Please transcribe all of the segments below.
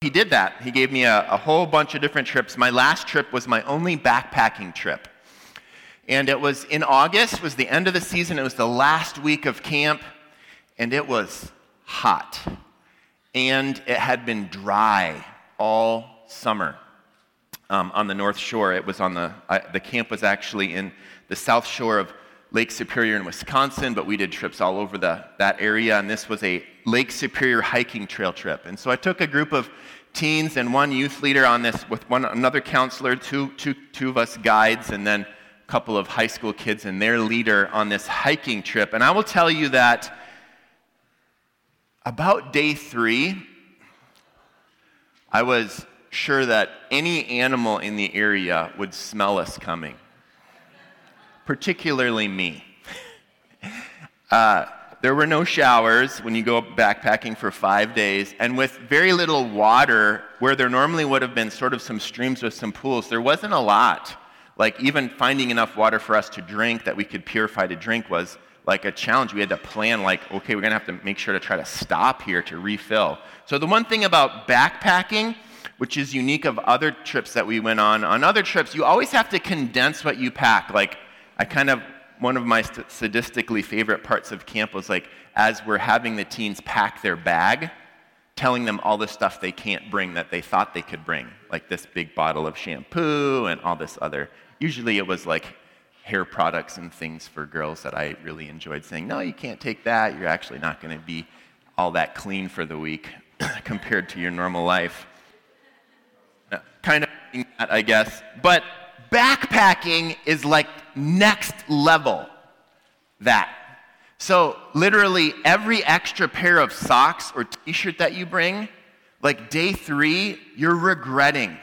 he did that. He gave me a, a whole bunch of different trips. My last trip was my only backpacking trip. And it was in August, was the end of the season. It was the last week of camp, and it was hot. And it had been dry all summer um, on the North Shore. It was on the, uh, the camp was actually in the South Shore of Lake Superior in Wisconsin, but we did trips all over the, that area, and this was a Lake Superior hiking trail trip. And so I took a group of teens and one youth leader on this with one another counselor, two, two, two of us guides, and then a couple of high school kids and their leader on this hiking trip. And I will tell you that about day three, I was sure that any animal in the area would smell us coming particularly me. Uh, there were no showers when you go backpacking for five days, and with very little water, where there normally would have been sort of some streams with some pools, there wasn't a lot. Like, even finding enough water for us to drink that we could purify to drink was like a challenge. We had to plan, like, okay, we're gonna have to make sure to try to stop here to refill. So, the one thing about backpacking, which is unique of other trips that we went on, on other trips, you always have to condense what you pack. Like, I kind of, one of my sadistically favorite parts of camp was like, as we're having the teens pack their bag, telling them all the stuff they can't bring that they thought they could bring, like this big bottle of shampoo and all this other. Usually it was like hair products and things for girls that I really enjoyed saying, no, you can't take that. You're actually not going to be all that clean for the week compared to your normal life. Kind of I guess. But backpacking is like next level that. So, literally, every extra pair of socks or t shirt that you bring, like day three, you're regretting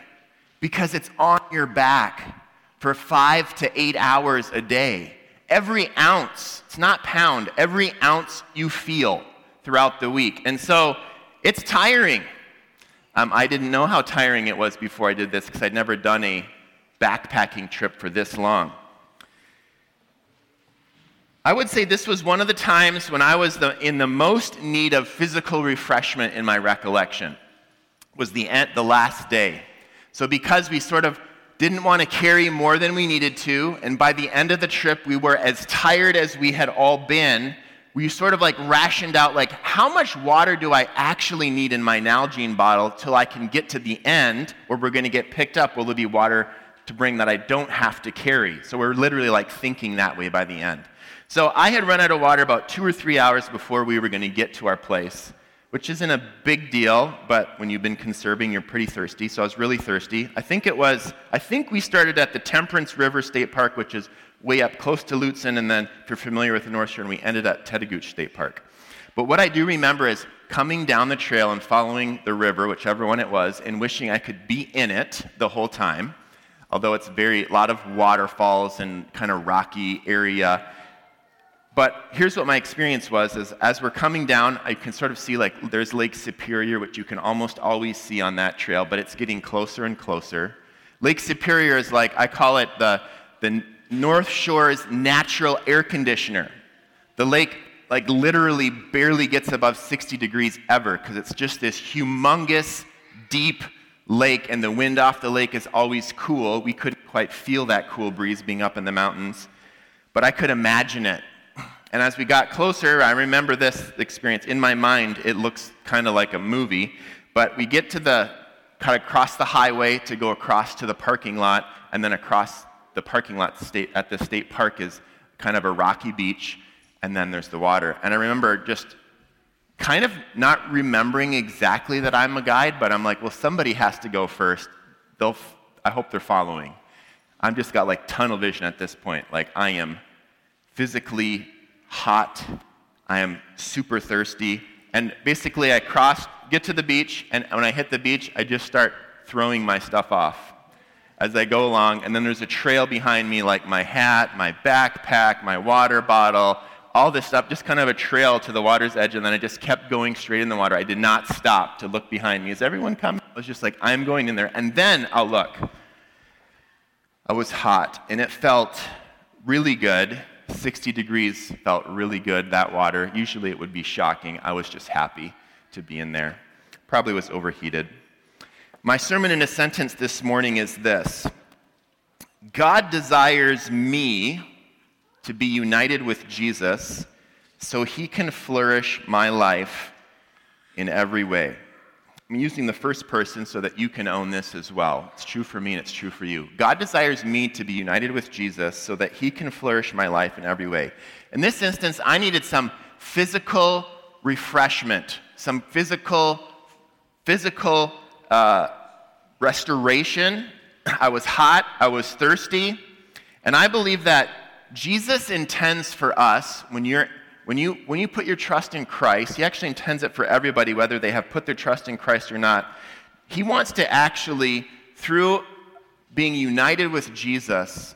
because it's on your back for five to eight hours a day. Every ounce, it's not pound, every ounce you feel throughout the week. And so, it's tiring. Um, I didn't know how tiring it was before I did this because I'd never done a backpacking trip for this long. I would say this was one of the times when I was the, in the most need of physical refreshment in my recollection. Was the, the last day. So because we sort of didn't want to carry more than we needed to, and by the end of the trip we were as tired as we had all been, we sort of like rationed out like how much water do I actually need in my Nalgene bottle till I can get to the end where we're going to get picked up? Will there be water to bring that I don't have to carry. So we're literally like thinking that way by the end. So I had run out of water about two or three hours before we were going to get to our place, which isn't a big deal, but when you've been conserving, you're pretty thirsty. So I was really thirsty. I think it was, I think we started at the Temperance River State Park, which is way up close to Lutsen, and then if you're familiar with the North Shore, and we ended at Tettegouche State Park. But what I do remember is coming down the trail and following the river, whichever one it was, and wishing I could be in it the whole time although it's very a lot of waterfalls and kind of rocky area. But here's what my experience was is as we're coming down, I can sort of see like there's Lake Superior, which you can almost always see on that trail, but it's getting closer and closer. Lake Superior is like, I call it the, the North Shore's natural air conditioner. The lake like literally barely gets above 60 degrees ever because it's just this humongous, deep lake, and the wind off the lake is always cool. We couldn't quite feel that cool breeze being up in the mountains, but I could imagine it. And as we got closer, I remember this experience. In my mind, it looks kind of like a movie, but we get to the kind of cross the highway to go across to the parking lot, and then across the parking lot state, at the state park is kind of a rocky beach, and then there's the water. And I remember just kind of not remembering exactly that I'm a guide, but I'm like, well, somebody has to go first. They'll, f- I hope they're following. I've just got like tunnel vision at this point. Like I am physically hot. I am super thirsty. And basically, I cross, get to the beach, and when I hit the beach, I just start throwing my stuff off as I go along. And then there's a trail behind me, like my hat, my backpack, my water bottle, all this stuff, just kind of a trail to the water's edge, and then I just kept going straight in the water. I did not stop to look behind me. Is everyone coming? I was just like, I'm going in there, and then I'll look. I was hot, and it felt really good. 60 degrees felt really good, that water. Usually it would be shocking. I was just happy to be in there. Probably was overheated. My sermon in a sentence this morning is this God desires me to be united with Jesus so he can flourish my life in every way. I'm using the first person so that you can own this as well. It's true for me and it's true for you. God desires me to be united with Jesus so that he can flourish my life in every way. In this instance, I needed some physical refreshment, some physical, physical uh, restoration. I was hot, I was thirsty, and I believe that Jesus intends for us, when you're when you, when you put your trust in Christ, He actually intends it for everybody, whether they have put their trust in Christ or not. He wants to actually, through being united with Jesus,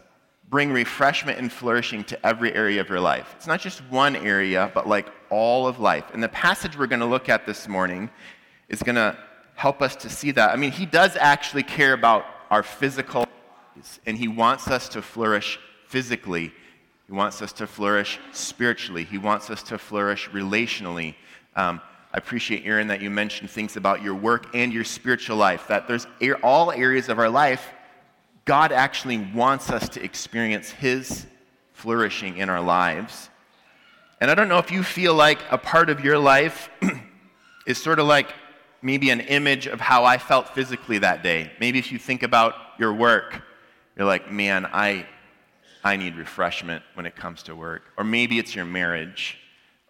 bring refreshment and flourishing to every area of your life. It's not just one area, but like all of life. And the passage we're going to look at this morning is going to help us to see that. I mean, He does actually care about our physical and He wants us to flourish physically he wants us to flourish spiritually. He wants us to flourish relationally. Um, I appreciate, Aaron, that you mentioned things about your work and your spiritual life, that there's all areas of our life, God actually wants us to experience His flourishing in our lives. And I don't know if you feel like a part of your life is sort of like maybe an image of how I felt physically that day. Maybe if you think about your work, you're like, man, I, I need refreshment when it comes to work. Or maybe it's your marriage.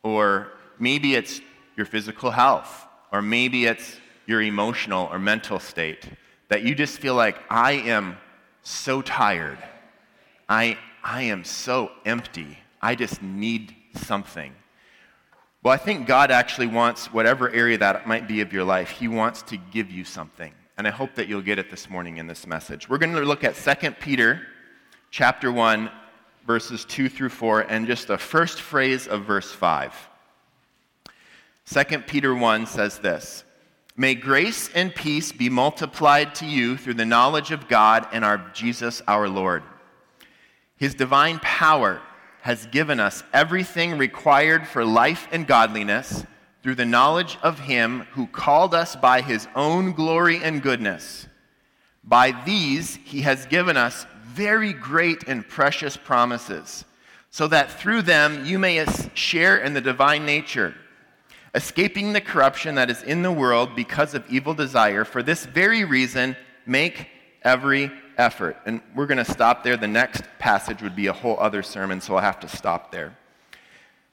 Or maybe it's your physical health. Or maybe it's your emotional or mental state. That you just feel like, I am so tired. I, I am so empty. I just need something. Well, I think God actually wants, whatever area that might be of your life, He wants to give you something. And I hope that you'll get it this morning in this message. We're going to look at 2 Peter chapter 1, verses 2 through 4, and just the first phrase of verse 5. 2 Peter 1 says this May grace and peace be multiplied to you through the knowledge of God and our Jesus our Lord. His divine power has given us everything required for life and godliness through the knowledge of Him who called us by His own glory and goodness. By these, He has given us very great and precious promises, so that through them you may share in the divine nature, escaping the corruption that is in the world because of evil desire. For this very reason, make every effort. And we're going to stop there. The next passage would be a whole other sermon, so I'll have to stop there.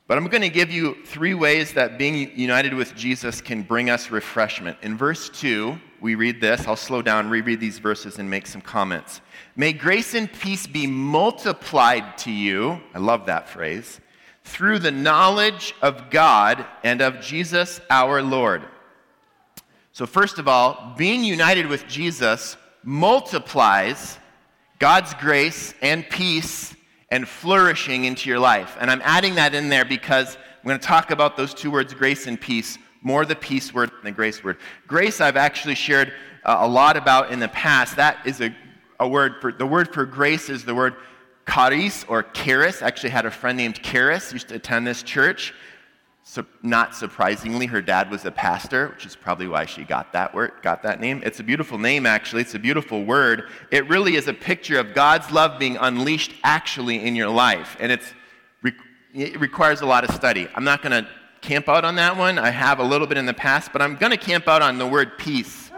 But I'm going to give you three ways that being united with Jesus can bring us refreshment. In verse 2, we read this. I'll slow down, reread these verses, and make some comments. May grace and peace be multiplied to you. I love that phrase. Through the knowledge of God and of Jesus our Lord. So, first of all, being united with Jesus multiplies God's grace and peace and flourishing into your life. And I'm adding that in there because I'm going to talk about those two words, grace and peace, more the peace word than the grace word. Grace, I've actually shared uh, a lot about in the past. That is a, a word for, the word for grace is the word charis or charis. I actually had a friend named Charis, used to attend this church. So, not surprisingly, her dad was a pastor, which is probably why she got that word, got that name. It's a beautiful name, actually. It's a beautiful word. It really is a picture of God's love being unleashed actually in your life, and it's it requires a lot of study. I'm not going to camp out on that one. I have a little bit in the past, but I'm going to camp out on the word peace.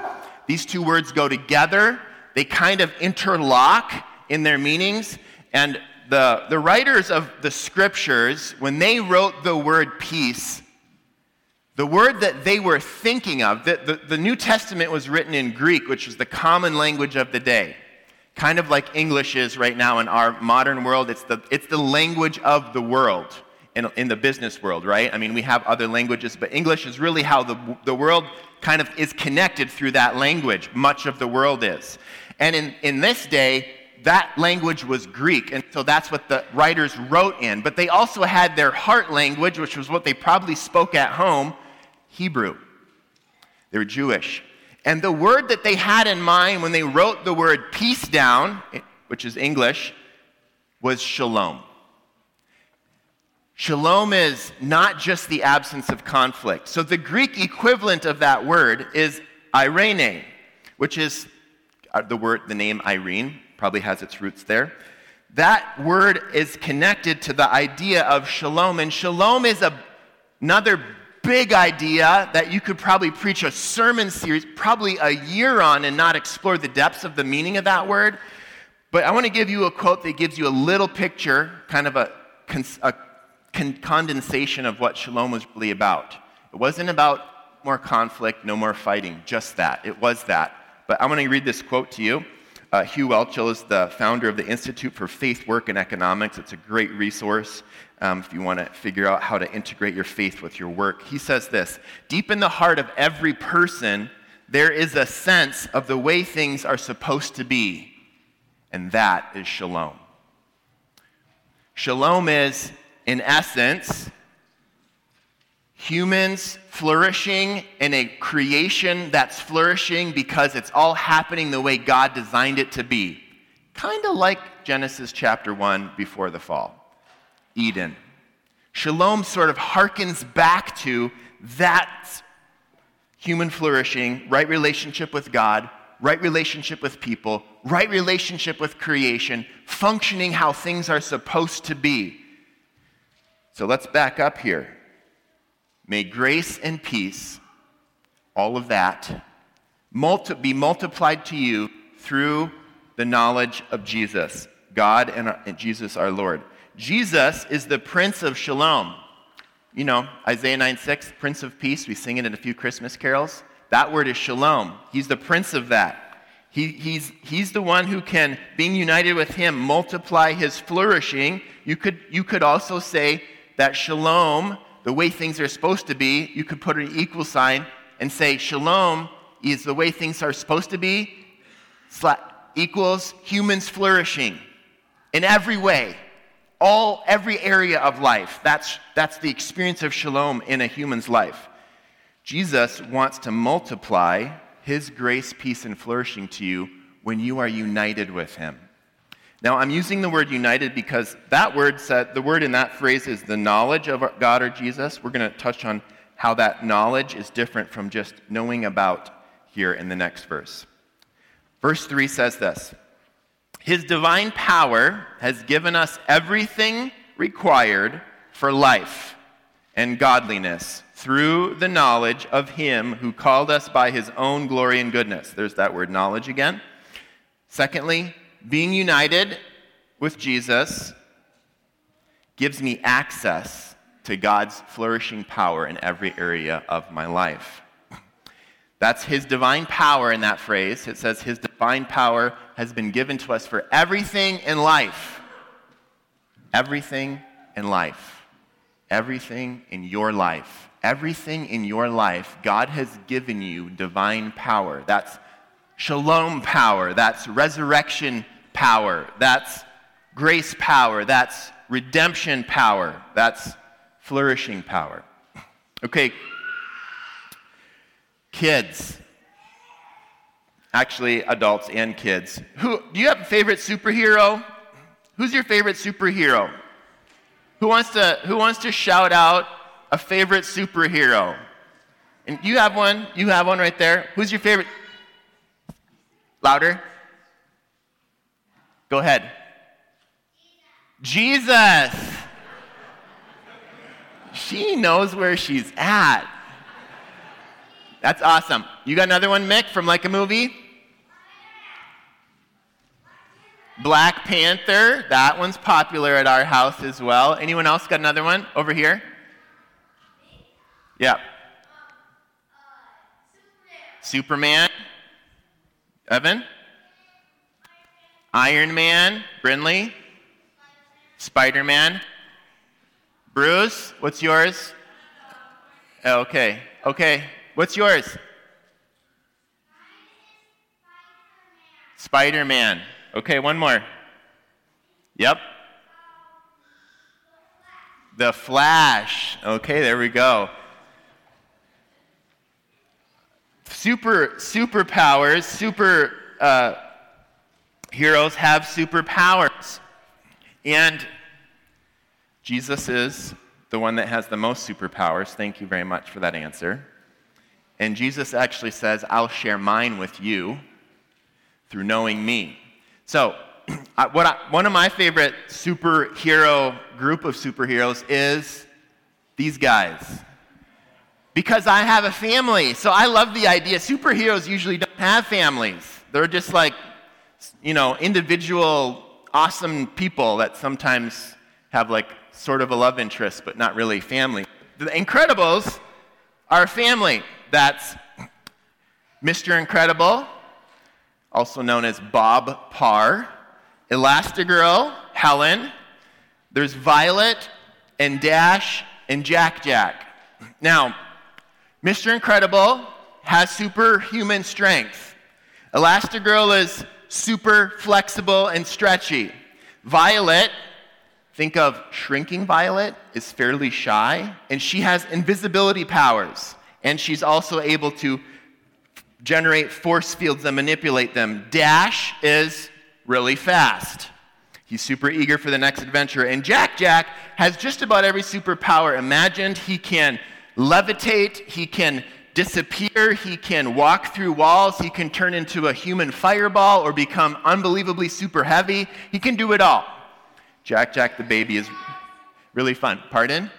These two words go together. They kind of interlock in their meanings, and the, the writers of the scriptures, when they wrote the word peace, the word that they were thinking of, the, the, the, New Testament was written in Greek, which was the common language of the day. Kind of like English is right now in our modern world. It's the, it's the language of the world in, in the business world, right? I mean, we have other languages, but English is really how the, the world kind of is connected through that language. Much of the world is. And in, in this day, that language was Greek, and so that's what the writers wrote in. But they also had their heart language, which was what they probably spoke at home Hebrew. They were Jewish. And the word that they had in mind when they wrote the word peace down, which is English, was shalom. Shalom is not just the absence of conflict. So the Greek equivalent of that word is irene, which is uh, the word, the name Irene, probably has its roots there. That word is connected to the idea of shalom, and shalom is a, another big idea that you could probably preach a sermon series, probably a year on, and not explore the depths of the meaning of that word. But I want to give you a quote that gives you a little picture, kind of a, a condensation of what shalom was really about. It wasn't about more conflict, no more fighting, just that. It was that. But I'm going to read this quote to you. Uh, Hugh Whelchel is the founder of the Institute for Faith, Work, and Economics. It's a great resource um, if you want to figure out how to integrate your faith with your work. He says this Deep in the heart of every person, there is a sense of the way things are supposed to be, and that is shalom. Shalom is, in essence, humans flourishing in a creation that's flourishing because it's all happening the way God designed it to be. Kind of like Genesis chapter 1 before the fall. Eden. Shalom sort of harkens back to that human flourishing, right relationship with God, right relationship with people, right relationship with creation, functioning how things are supposed to be. So let's back up here. May grace and peace, all of that, multi- be multiplied to you through the knowledge of Jesus, God and, uh, and Jesus our Lord. Jesus is the Prince of Shalom. You know, Isaiah 9 6, Prince of Peace. We sing it in a few Christmas carols. That word is shalom. He's the Prince of that. He, he's, he's the one who can, being united with him, multiply his flourishing. You could, you could also say that shalom, the way things are supposed to be, you could put an equal sign and say shalom is the way things are supposed to be, equals humans flourishing in every way all every area of life. That's, that's the experience of shalom in a human's life. Jesus wants to multiply his grace, peace, and flourishing to you when you are united with him. Now, I'm using the word united because that word said, the word in that phrase is the knowledge of God or Jesus. We're going to touch on how that knowledge is different from just knowing about here in the next verse. Verse 3 says this his divine power has given us everything required for life and godliness through the knowledge of Him who called us by His own glory and goodness. There's that word knowledge again. Secondly, being united with Jesus gives me access to God's flourishing power in every area of my life. That's his divine power in that phrase. It says his divine power has been given to us for everything in life. Everything in life. Everything in your life. Everything in your life, God has given you divine power. That's shalom power. That's resurrection power. That's grace power. That's redemption power. That's flourishing power. Okay, Kids. Actually, adults and kids. Who, do you have a favorite superhero? Who's your favorite superhero? Who wants to, who wants to shout out a favorite superhero? And you have one. You have one right there. Who's your favorite? Louder. Go ahead. Jesus. She knows where she's at. That's awesome. You got another one, Mick, from like a movie? Black Panther. That one's popular at our house as well. Anyone else got another one over here? Yeah. Superman. Evan? Iron Man. Brinley? Spider Man. Bruce, what's yours? Okay, okay. What's yours? Spider Man. Okay, one more. Yep. The Flash. Okay, there we go. Super superpowers, super uh, heroes have superpowers, and Jesus is the one that has the most superpowers. Thank you very much for that answer. And Jesus actually says, I'll share mine with you through knowing me. So, what I, one of my favorite superhero group of superheroes is these guys. Because I have a family. So I love the idea. Superheroes usually don't have families. They're just like, you know, individual, awesome people that sometimes have like sort of a love interest, but not really family. The Incredibles are a family. That's Mr. Incredible, also known as Bob Parr, Elastigirl, Helen, there's Violet and Dash and Jack Jack. Now, Mr. Incredible has superhuman strength. Elastigirl is super flexible and stretchy. Violet, think of shrinking Violet, is fairly shy, and she has invisibility powers, and she's also able to generate force fields and manipulate them. Dash is really fast. He's super eager for the next adventure. And Jack Jack has just about every superpower imagined. He can levitate, he can disappear, he can walk through walls, he can turn into a human fireball or become unbelievably super heavy. He can do it all. Jack Jack the baby is really fun. Pardon?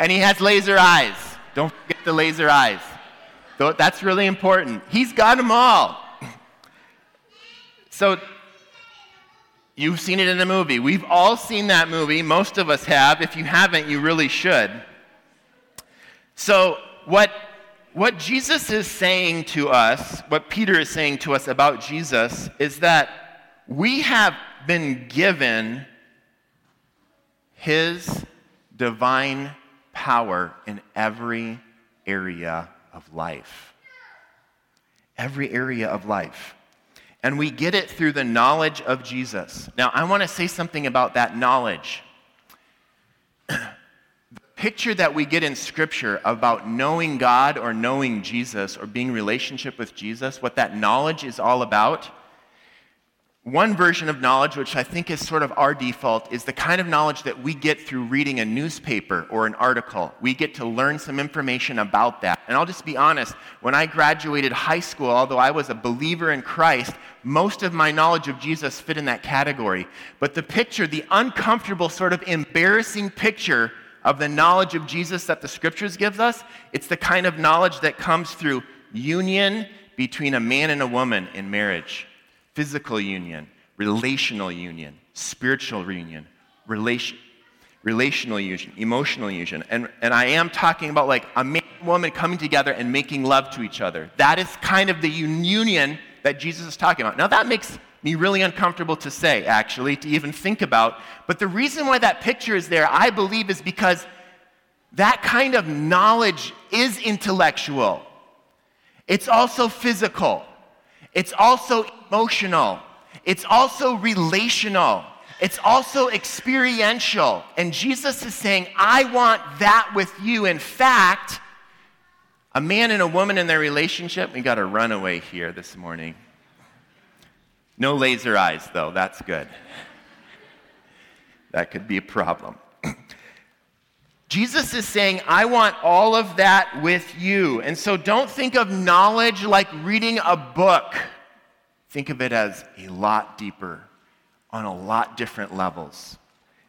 and he has laser eyes. Don't forget the laser eyes. That's really important. He's got them all. So, you've seen it in the movie. We've all seen that movie. Most of us have. If you haven't, you really should. So, what, what Jesus is saying to us, what Peter is saying to us about Jesus, is that we have been given his divine power in every area of life. Every area of life. And we get it through the knowledge of Jesus. Now, I want to say something about that knowledge. Picture that we get in Scripture about knowing God or knowing Jesus or being relationship with Jesus, what that knowledge is all about, one version of knowledge, which I think is sort of our default, is the kind of knowledge that we get through reading a newspaper or an article. We get to learn some information about that. And I'll just be honest, when I graduated high school, although I was a believer in Christ, most of my knowledge of Jesus fit in that category. But the picture, the uncomfortable, sort of embarrassing picture of the knowledge of Jesus that the scriptures gives us, it's the kind of knowledge that comes through union between a man and a woman in marriage physical union, relational union, spiritual union, relation, relational union, emotional union. And, and I am talking about like a man and woman coming together and making love to each other. That is kind of the union that Jesus is talking about. Now, that makes me really uncomfortable to say, actually, to even think about. But the reason why that picture is there, I believe, is because that kind of knowledge is intellectual, it's also physical. It's also emotional. It's also relational. It's also experiential. And Jesus is saying, I want that with you. In fact, a man and a woman in their relationship, we got a runaway here this morning. No laser eyes, though. That's good. That could be a problem. Jesus is saying, I want all of that with you. And so don't think of knowledge like reading a book. Think of it as a lot deeper, on a lot different levels.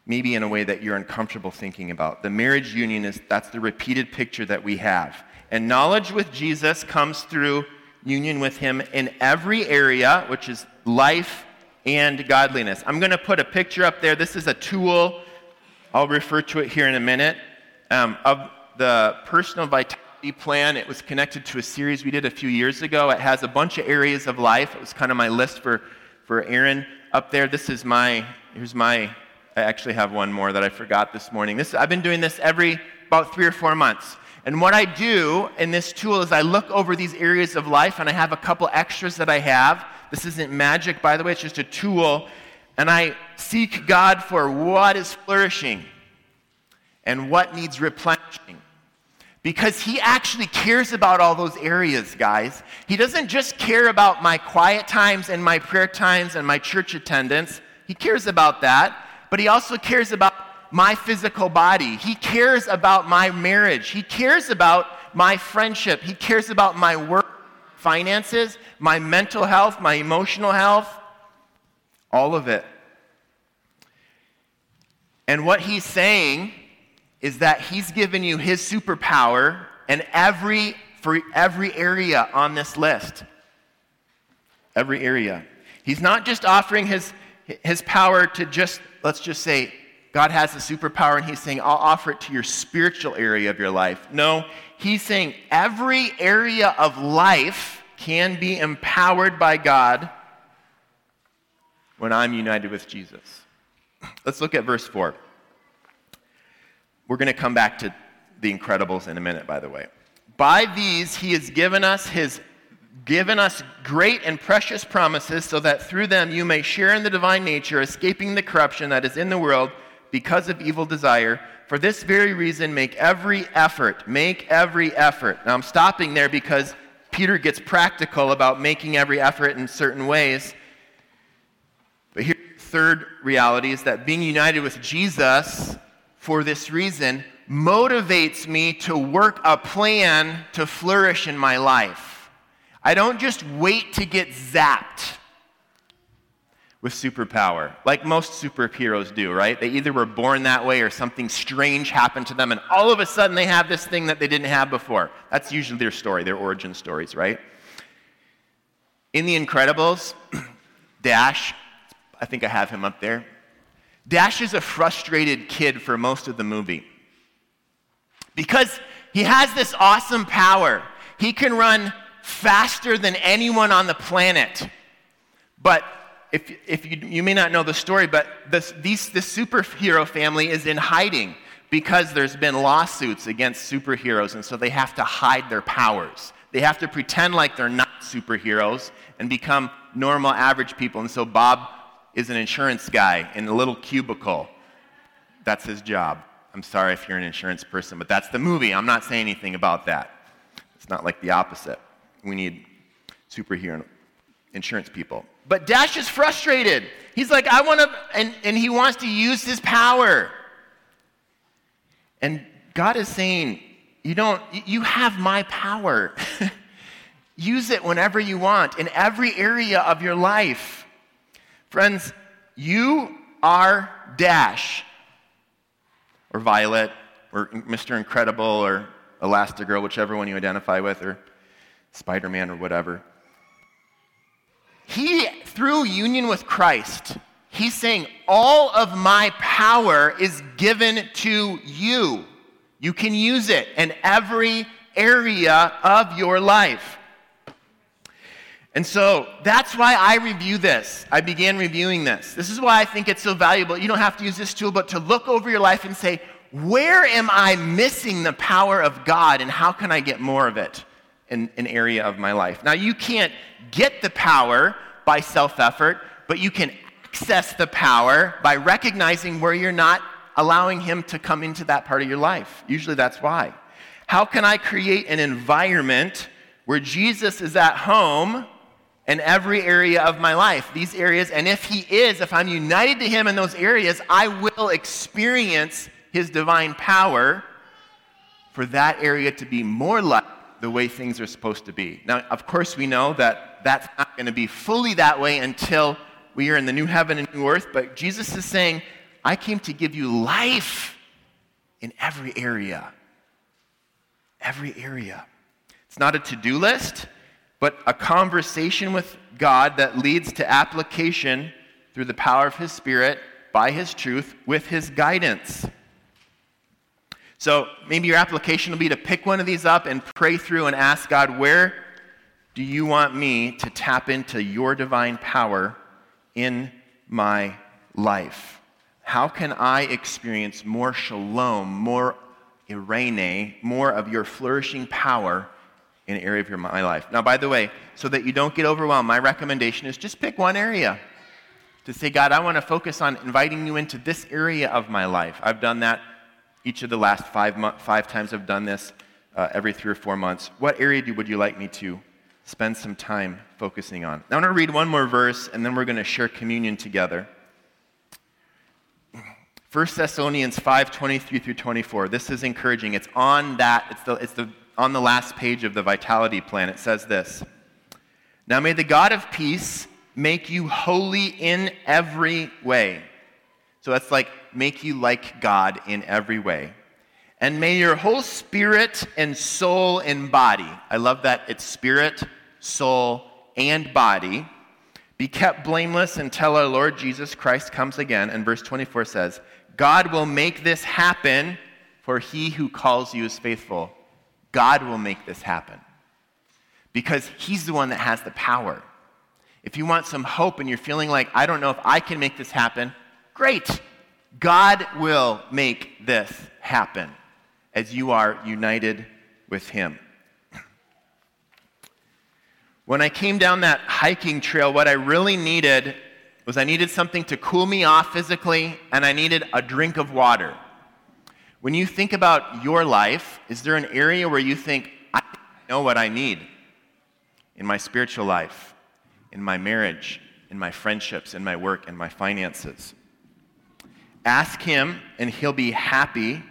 Maybe in a way that you're uncomfortable thinking about. The marriage union is that's the repeated picture that we have. And knowledge with Jesus comes through union with him in every area, which is life and godliness. I'm going to put a picture up there. This is a tool. I'll refer to it here in a minute um, of the personal vitality plan. It was connected to a series we did a few years ago. It has a bunch of areas of life. It was kind of my list for, for Aaron up there. This is my, here's my, I actually have one more that I forgot this morning. This, I've been doing this every about three or four months. And what I do in this tool is I look over these areas of life and I have a couple extras that I have. This isn't magic, by the way, it's just a tool. And I seek God for what is flourishing and what needs replenishing. Because he actually cares about all those areas, guys. He doesn't just care about my quiet times and my prayer times and my church attendance. He cares about that, but he also cares about my physical body. He cares about my marriage. He cares about my friendship. He cares about my work, finances, my mental health, my emotional health, all of it. And what he's saying is that he's given you his superpower and every for every area on this list. Every area. He's not just offering his, his power to just, let's just say, God has a superpower and he's saying, I'll offer it to your spiritual area of your life. No, he's saying every area of life can be empowered by God when I'm united with Jesus. Let's look at verse 4. We're going to come back to the Incredibles in a minute, by the way. By these he has given us his given us great and precious promises so that through them you may share in the divine nature, escaping the corruption that is in the world because of evil desire. For this very reason, make every effort. Make every effort. Now I'm stopping there because Peter gets practical about making every effort in certain ways. But here, third reality is that being united with Jesus for this reason motivates me to work a plan to flourish in my life. I don't just wait to get zapped with superpower, like most superheroes do, right? They either were born that way or something strange happened to them, and all of a sudden they have this thing that they didn't have before. That's usually their story, their origin stories, right? In The Incredibles, Dash, I think I have him up there. Dash is a frustrated kid for most of the movie because he has this awesome power. He can run faster than anyone on the planet. But if, if you, you may not know the story, but this, these, this superhero family is in hiding because there's been lawsuits against superheroes, and so they have to hide their powers. They have to pretend like they're not superheroes and become normal, average people. And so Bob is an insurance guy in a little cubicle. That's his job. I'm sorry if you're an insurance person, but that's the movie. I'm not saying anything about that. It's not like the opposite. We need superhero insurance people. But Dash is frustrated. He's like, I want to, and, and he wants to use his power. And God is saying, You don't, you have my power. use it whenever you want, in every area of your life. Friends, you are Dash or Violet or Mr. Incredible or Elastigirl, whichever one you identify with, or Spider Man or whatever. He, through union with Christ, he's saying, All of my power is given to you. You can use it in every area of your life. And so that's why I review this. I began reviewing this. This is why I think it's so valuable. You don't have to use this tool, but to look over your life and say, where am I missing the power of God and how can I get more of it in an area of my life? Now, you can't get the power by self effort, but you can access the power by recognizing where you're not allowing Him to come into that part of your life. Usually that's why. How can I create an environment where Jesus is at home? in every area of my life, these areas. And if He is, if I'm united to Him in those areas, I will experience His divine power for that area to be more like the way things are supposed to be. Now, of course, we know that that's not going to be fully that way until we are in the new heaven and new earth, but Jesus is saying, I came to give you life in every area. Every area. It's not a to do list but a conversation with God that leads to application through the power of His Spirit, by His truth, with His guidance. So maybe your application will be to pick one of these up and pray through and ask God, where do you want me to tap into your divine power in my life? How can I experience more shalom, more irene, more of your flourishing power in an area of your, my life. Now, by the way, so that you don't get overwhelmed, my recommendation is just pick one area to say, God, I want to focus on inviting you into this area of my life. I've done that each of the last five, mo- five times I've done this uh, every three or four months. What area do, would you like me to spend some time focusing on? Now, I'm going to read one more verse, and then we're going to share communion together. 1 Thessalonians 5 23 through 24. This is encouraging. It's on that, it's the, it's the on the last page of the Vitality Plan. It says this Now may the God of peace make you holy in every way. So that's like make you like God in every way. And may your whole spirit and soul and body, I love that it's spirit, soul, and body, be kept blameless until our Lord Jesus Christ comes again. And verse 24 says, God will make this happen, for he who calls you is faithful. God will make this happen because he's the one that has the power. If you want some hope and you're feeling like, I don't know if I can make this happen, great. God will make this happen as you are united with him. When I came down that hiking trail, what I really needed was I needed something to cool me off physically, and I needed a drink of water. When you think about your life, is there an area where you think, I know what I need in my spiritual life, in my marriage, in my friendships, in my work, in my finances? Ask Him, and He'll be happy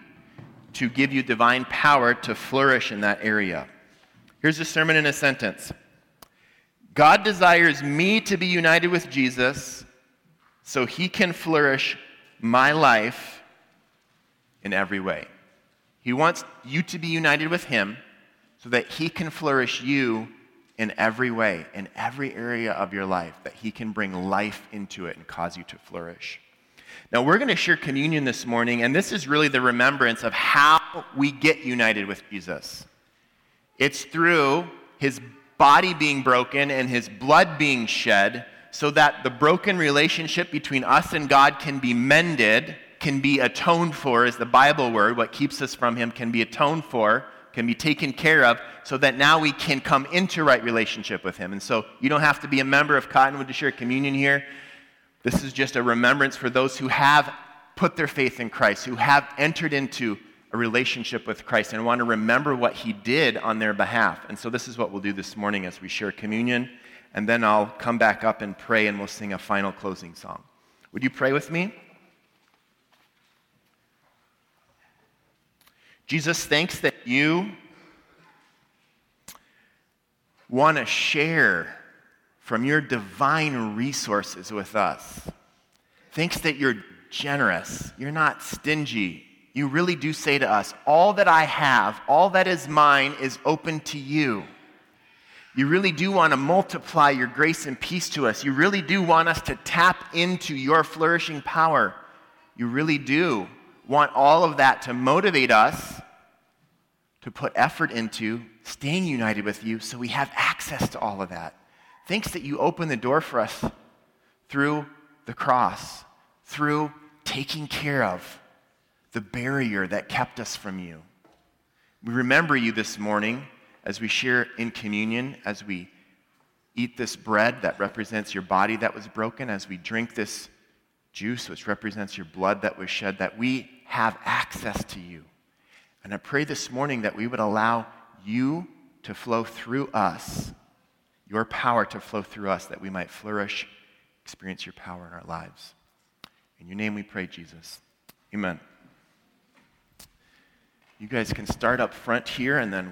to give you divine power to flourish in that area. Here's a sermon in a sentence God desires me to be united with Jesus so he can flourish my life in every way. He wants you to be united with him so that he can flourish you in every way, in every area of your life, that he can bring life into it and cause you to flourish. Now, we're going to share communion this morning, and this is really the remembrance of how we get united with Jesus. It's through his body being broken and his blood being shed so that the broken relationship between us and God can be mended, can be atoned for, is the Bible word. What keeps us from him can be atoned for, can be taken care of, so that now we can come into right relationship with him. And so you don't have to be a member of Cottonwood to share communion here. This is just a remembrance for those who have put their faith in Christ, who have entered into a relationship with Christ and want to remember what he did on their behalf. And so this is what we'll do this morning as we share communion. And then I'll come back up and pray and we'll sing a final closing song. Would you pray with me? Jesus, thanks that you want to share from your divine resources with us. Thanks that you're generous, you're not stingy, you really do say to us, All that I have, all that is mine, is open to you. You really do want to multiply your grace and peace to us. You really do want us to tap into your flourishing power. You really do want all of that to motivate us to put effort into staying united with you so we have access to all of that. Thanks that you open the door for us through the cross, through taking care of the barrier that kept us from you. We remember you this morning as we share in communion, as we eat this bread that represents your body that was broken, as we drink this juice which represents your blood that was shed, that we have access to you. And I pray this morning that we would allow you to flow through us, your power to flow through us, that we might flourish, experience your power in our lives. In your name we pray, Jesus. Amen. You guys can start up front here and then